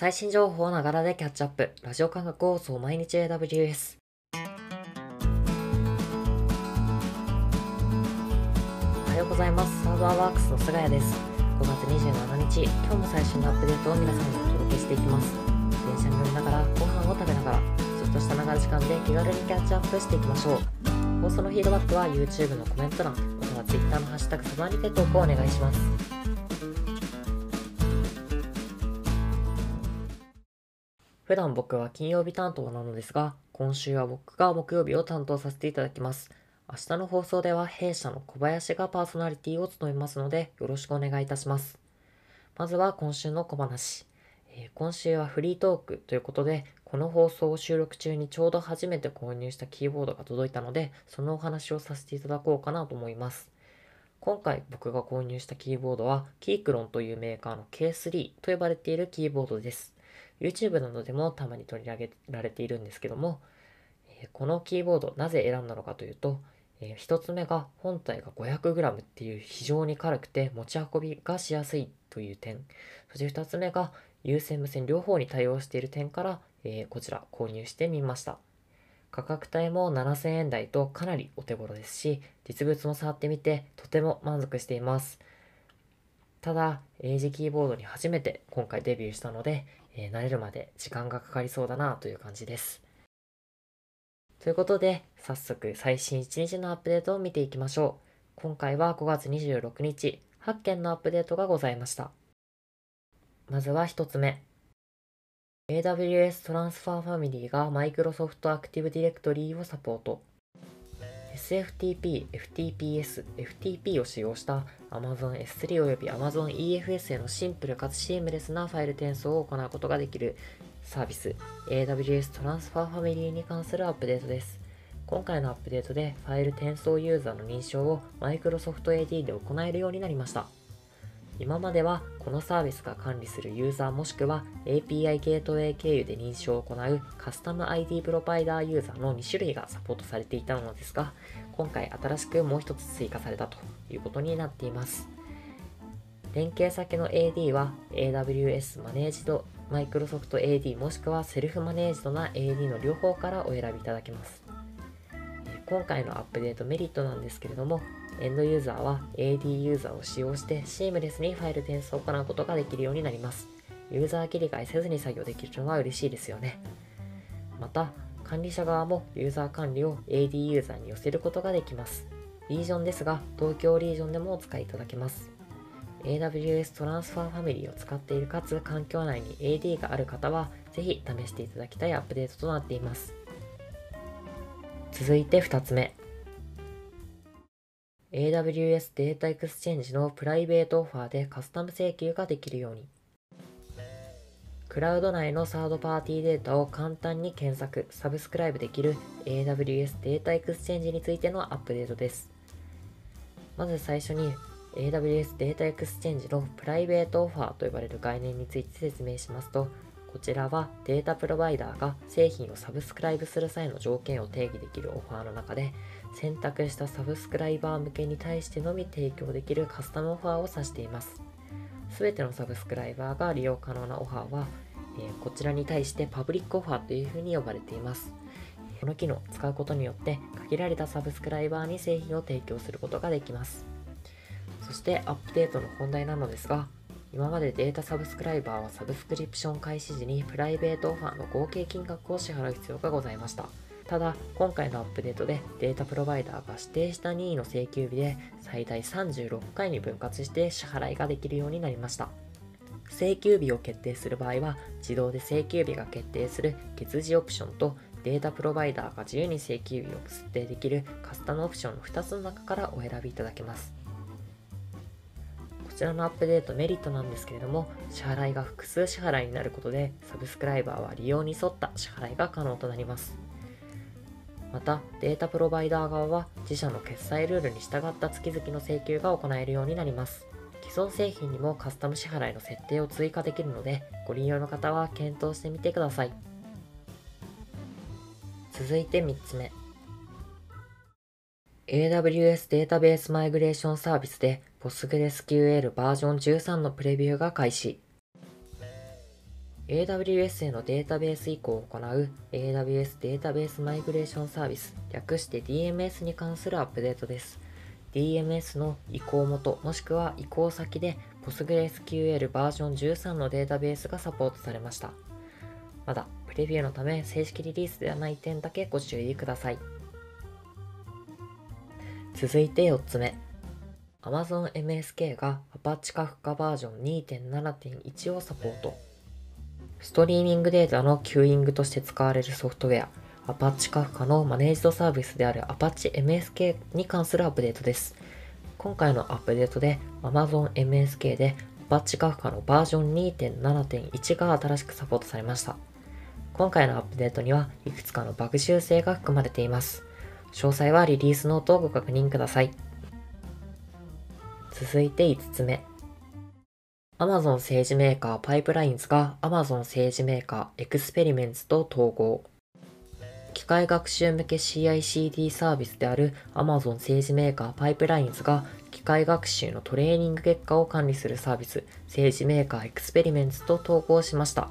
最新情報ながらでキャッチアップ。ラジオ感覚放送毎日 AWS。おはようございます。サーバーワークスの菅谷です。5月27日、今日も最新のアップデートを皆さんにお届けしていきます。電車に乗りながら、ご飯を食べながら、ちょっとしたながら時間で気軽にキャッチアップしていきましょう。放送のフィードバックは YouTube のコメント欄、または Twitter のハッシュタグサバにて投稿お願いします。普段僕は金曜日担当なのですが、今週は僕が木曜日を担当させていただきます。明日の放送では弊社の小林がパーソナリティを務めますので、よろしくお願いいたします。まずは今週の小話。えー今週はフリートークということで、この放送を収録中にちょうど初めて購入したキーボードが届いたので、そのお話をさせていただこうかなと思います。今回僕が購入したキーボードは、キークロンというメーカーの K3 と呼ばれているキーボードです。YouTube などでもたまに取り上げられているんですけども、えこのキーボードなぜ選んだのかというと、え1つ目が本体が 500g っていう非常に軽くて持ち運びがしやすいという点、そして2つ目が有線無線両方に対応している点から、えーこちら購入してみました。価格帯も7000円台とかなりお手頃ですし、実物も触ってみてとても満足しています。ただ、英字キーボードに初めて今回デビューしたので、えー慣れるまで時間がかかりそうだなという感じです。ということで、早速最新1日のアップデートを見ていきましょう。今回は5月26日、8件のアップデートがございました。まずは1つ目。AWS トランスファーファミリーが Microsoft Active Directory をサポート。SFTP、FTPS、FTP を使用した Amazon S3 および Amazon EFS へのシンプルかつシームレスなファイル転送を行うことができるサービス AWS トランスファーファミリーに関するアップデートです。今回のアップデートでファイル転送ユーザーの認証を Microsoft AD で行えるようになりました。今まではこのサービスが管理するユーザーもしくは API ゲートウェイ経由で認証を行うカスタム ID プロバイダーユーザーの2種類がサポートされていたのですが、今回新しくもう一つ追加されたということになっています。連携先の AD は AWS マネージド Microsoft AD もしくはセルフマネージドな AD の両方からお選びいただけます。今回のアップデートメリットなんですけれども、エンドユーザーは AD ユーザーを使用してシームレスにファイル転送を行うことができるようになります。ユーザー切り替えせずに作業できるのは嬉しいですよね。また、管理者側もユーザー管理を AD ユーザーに寄せることができます。リージョンですが、東京リージョンでもお使いいただけます。AWS Transfer Family を使っているかつ環境内に AD がある方は、ぜひ試していただきたいアップデートとなっています。続いて2つ目。AWS Data Exchange のプライベートオファーでカスタム請求ができるように。クラウド内のサードパーティーデータを簡単に検索、サブスクライブできる AWS データエクスチェンジについてのアップデートです。まず最初に AWS データエクスチェンジのプライベートオファーと呼ばれる概念について説明しますと、こちらはデータプロバイダーが製品をサブスクライブする際の条件を定義できるオファーの中で、選択したサブスクライバー向けに対してのみ提供できるカスタムオファーを指しています。すべてのサブスクライバーが利用可能なオファーは、えーこちらに対してパブリックオファーというふうに呼ばれています。この機能を使うことによって限られたサブスクライバーに製品を提供することができます。そしてアップデートの本題なのですが、今までデータサブスクライバーはサブスクリプション開始時にプライベートオファーの合計金額を支払う必要がございました。ただ、今回のアップデートでデータプロバイダーが指定した任意の請求日で最大36回に分割して支払いができるようになりました。請求日を決定する場合は、自動で請求日が決定する月次オプションとデータプロバイダーが自由に請求日を設定できるカスタムオプションの2つの中からお選びいただけます。こちらのアップデートメリットなんですけれども、支払いが複数支払いになることで、サブスクライバーは利用に沿った支払いが可能となります。また、データプロバイダー側は自社の決済ルールに従った月々の請求が行えるようになります。既存製品にもカスタム支払いの設定を追加できるので、ご利用の方は検討してみてください。続いて3つ目。AWS データベースマイグレーションサービスで PostgreSQL バージョン13のプレビューが開始。AWS へのデータベース移行を行う AWS データベースマイグレーションサービス、略して DMS に関するアップデートです。DMS の移行元もしくは移行先で PostgreSQL バージョン13のデータベースがサポートされました。まだプレビューのため正式リリースではない点だけご注意ください。続いて4つ目。Amazon MSK が Apache Kafka バージョン2.7.1をサポート。ストリーミングデータのキューイングとして使われるソフトウェア、Apache Kafka のマネージドサービスである Apache MSK に関するアップデートです。今回のアップデートで Amazon MSK で Apache Kafka のバージョン2.7.1が新しくサポートされました。今回のアップデートにはいくつかのバグ修正が含まれています。詳細はリリースノートをご確認ください。続いて5つ目。Amazon SageMaker Pipelines が Amazon 政治メーカーエクスペリメンツと統合。機械学習向け CICD サービスである Amazon 政治メーカーパイプラインズが機械学習のトレーニング結果を管理するサービス SageMaker Experiments と統合しました。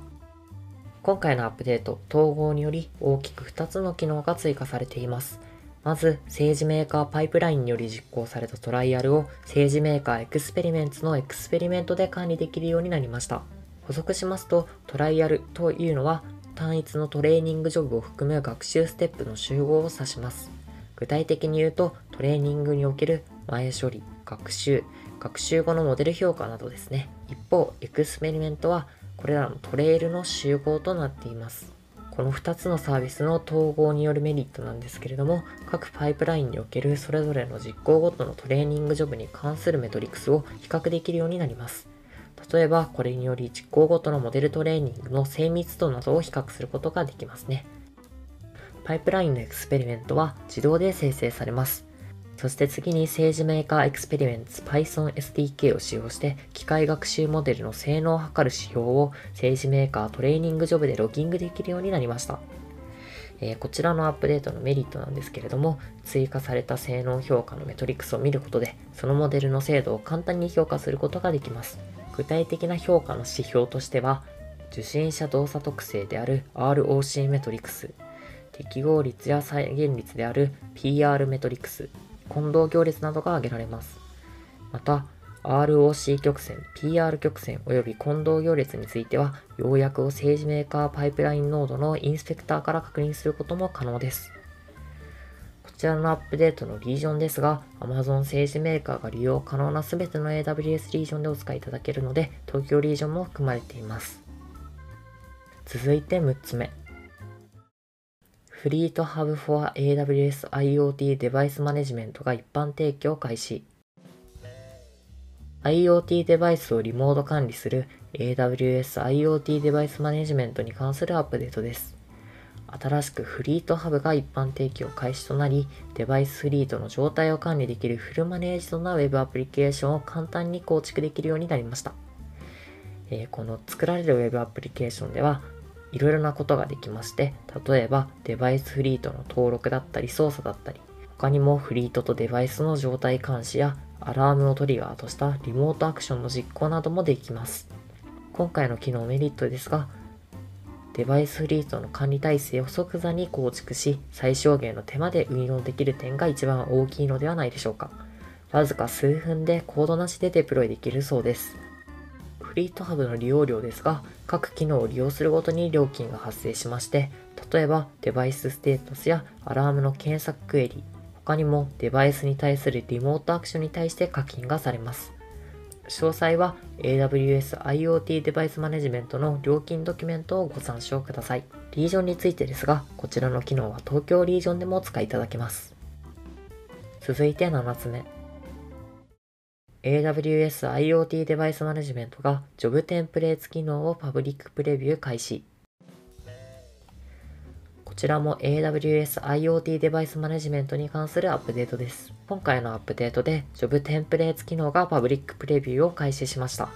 今回のアップデート、統合により大きく2つの機能が追加されています。まず、 SageMaker パイプラインにより実行されたトライアルを SageMaker Experiments のエクスペリメントで管理できるようになりました。補足しますと、トライアルというのは単一のトレーニングジョブを含む学習ステップの集合を指します。具体的に言うと、トレーニングにおける前処理、学習、学習後のモデル評価などですね。一方、エクスペリメントはこれらのトレイルの集合となっています。この2つのサービスの統合によるメリットなんですけれども、各パイプラインにおけるそれぞれの実行ごとのトレーニングジョブに関するメトリクスを比較できるようになります。例えば、これにより実行ごとのモデルトレーニングの精密度などを比較することができますね。パイプラインのエクスペリメントは自動で生成されます。そして次に政治メーカーエクスペリメンツ Python SDK を使用して機械学習モデルの性能を測る指標を SageMaker トレーニングジョブでロギングできるようになりました。えー、こちらのアップデートのメリットなんですけれども、追加された性能評価のメトリクスを見ることで、そのモデルの精度を簡単に評価することができます。具体的な評価の指標としては、受信者動作特性である ROC メトリクス、適合率や再現率である PR メトリクス、混同行列などが挙げられます。また、ROC 曲線、PR 曲線及び混同行列については、要約を政治メーカーパイプラインノードのインスペクターから確認することも可能です。こちらのアップデートのリージョンですが、Amazon 政治メーカーが利用可能な全ての AWS リージョンでお使いいただけるので、東京リージョンも含まれています。続いて6つ目。フリートハブ for AWS IoT デバイスマネジメントが一般提供開始。IoT デバイスをリモート管理する AWS IoT デバイスマネジメントに関するアップデートです。新しくフリートハブが一般提供開始となり、デバイスフリートの状態を管理できるフルマネージドな Web アプリケーションを簡単に構築できるようになりました。えー、この作られる Web アプリケーションでは、いろいろなことができまして、例えばデバイスフリートの登録だったり操作だったり、他にもフリートとデバイスの状態監視やアラームをトリガーとしたリモートアクションの実行などもできます。今回の機能メリットですが、デバイスフリートの管理体制を即座に構築し、最小限の手間で運用できる点が一番大きいのではないでしょうか。わずか数分でコードなしでデプロイできるそうです。フリートハブの利用料ですが、各機能を利用するごとに料金が発生しまして、例えばデバイスステータスやアラームの検索クエリ、他にもデバイスに対するリモートアクションに対して課金がされます。詳細は AWS IoT デバイスマネジメントの料金ドキュメントをご参照ください。リージョンについてですが、こちらの機能は東京リージョンでもお使いいただけます。続いて7つ目。AWS IoT デバイスマネジメントが Job テンプレーツ機能をパブリックプレビュー開始。こちらも AWS IoT デバイスマネジメントに関するアップデートです。今回のアップデートで Job テンプレーツ機能がパブリックプレビューを開始しました。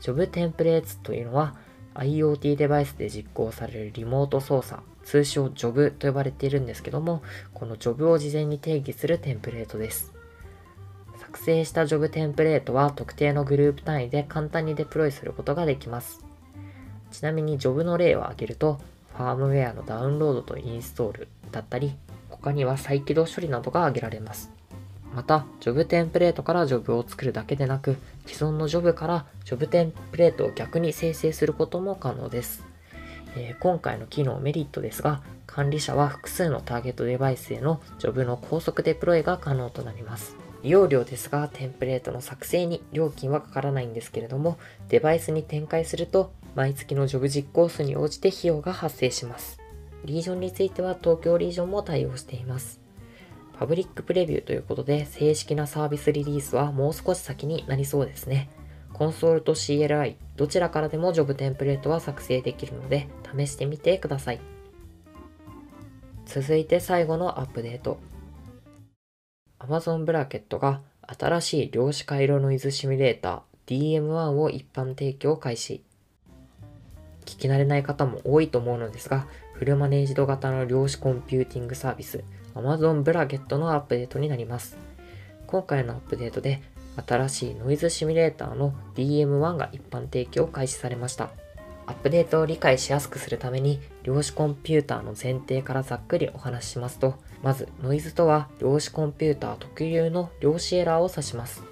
Job テンプレーツというのは IoT デバイスで実行されるリモート操作、通称 Job と呼ばれているんですけども、この Job を事前に定義するテンプレートです。作成したジョブテンプレートは特定のグループ単位で簡単にデプロイすることができます。ちなみにジョブの例を挙げると、ファームウェアのダウンロードとインストールだったり、他には再起動処理などが挙げられます。また、ジョブテンプレートからジョブを作るだけでなく、既存のジョブからジョブテンプレートを逆に生成することも可能です。えー、今回の機能メリットですが、管理者は複数のターゲットデバイスへのジョブの高速デプロイが可能となります。利用料ですが、テンプレートの作成に料金はかからないんですけれども、デバイスに展開すると、毎月のジョブ実行数に応じて費用が発生します。リージョンについては東京リージョンも対応しています。パブリックプレビューということで、正式なサービスリリースはもう少し先になりそうですね。コンソールと CLI、どちらからでもジョブテンプレートは作成できるので、試してみてください。続いて最後のアップデート。Amazon ブラケットが新しい量子回路ノイズシミュレーター DM1 を一般提供開始。聞き慣れない方も多いと思うのですが、フルマネージド型の量子コンピューティングサービス Amazon ブラケットのアップデートになります。今回のアップデートで新しいノイズシミュレーターの DM1 が一般提供開始されました。アップデートを理解しやすくするために量子コンピューターの前提からざっくりお話ししますと、まず、ノイズとは量子コンピューター特有の量子エラーを指します。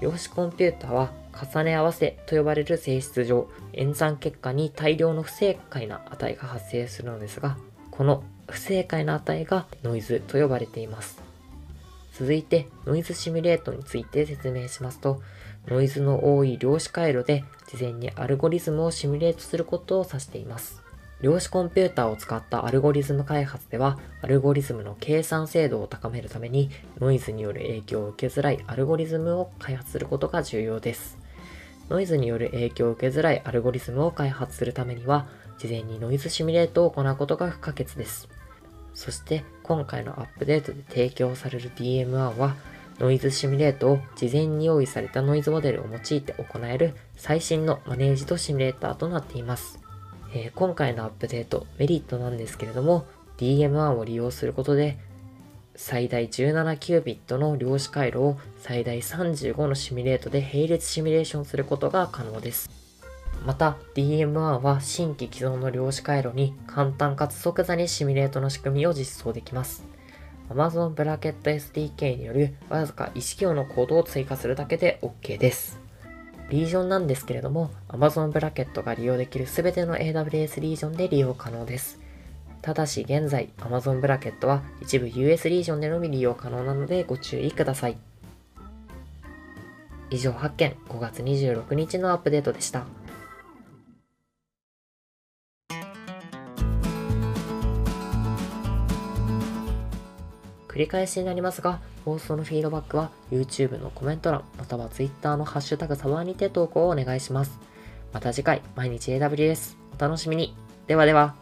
量子コンピューターは重ね合わせと呼ばれる性質上、演算結果に大量の不正解な値が発生するのですが、この不正解な値がノイズと呼ばれています。続いて、ノイズシミュレートについて説明しますと、ノイズの多い量子回路で事前にアルゴリズムをシミュレートすることを指しています。量子コンピューターを使ったアルゴリズム開発では、アルゴリズムの計算精度を高めるために、ノイズによる影響を受けづらいアルゴリズムを開発することが重要です。ノイズによる影響を受けづらいアルゴリズムを開発するためには、事前にノイズシミュレートを行うことが不可欠です。そして、今回のアップデートで提供される DM1 は、ノイズシミュレートを事前に用意されたノイズモデルを用いて行える最新のマネージドシミュレーターとなっています。えー、今回のアップデート、メリットなんですけれども、DM1 を利用することで、最大17キュービットの量子回路を最大35のシミュレートで並列シミュレーションすることが可能です。また DM1 は新規既存の量子回路に簡単かつ即座にシミュレートの仕組みを実装できます。Amazon ブラケット SDK によるわずか1キロのコードを追加するだけで OK です。リージョンなんですけれども、Amazon ブラケットが利用できる全ての AWS リージョンで利用可能です。ただし現在 Amazon ブラケットは一部 US リージョンでのみ利用可能なのでご注意ください。以上8件5月26日のアップデートでした。り返しになりますが、放送のフィードバックは YouTube のコメント欄、または Twitter のハッシュタグサバにて投稿をお願いします。また次回、毎日 AWS、お楽しみに。ではでは。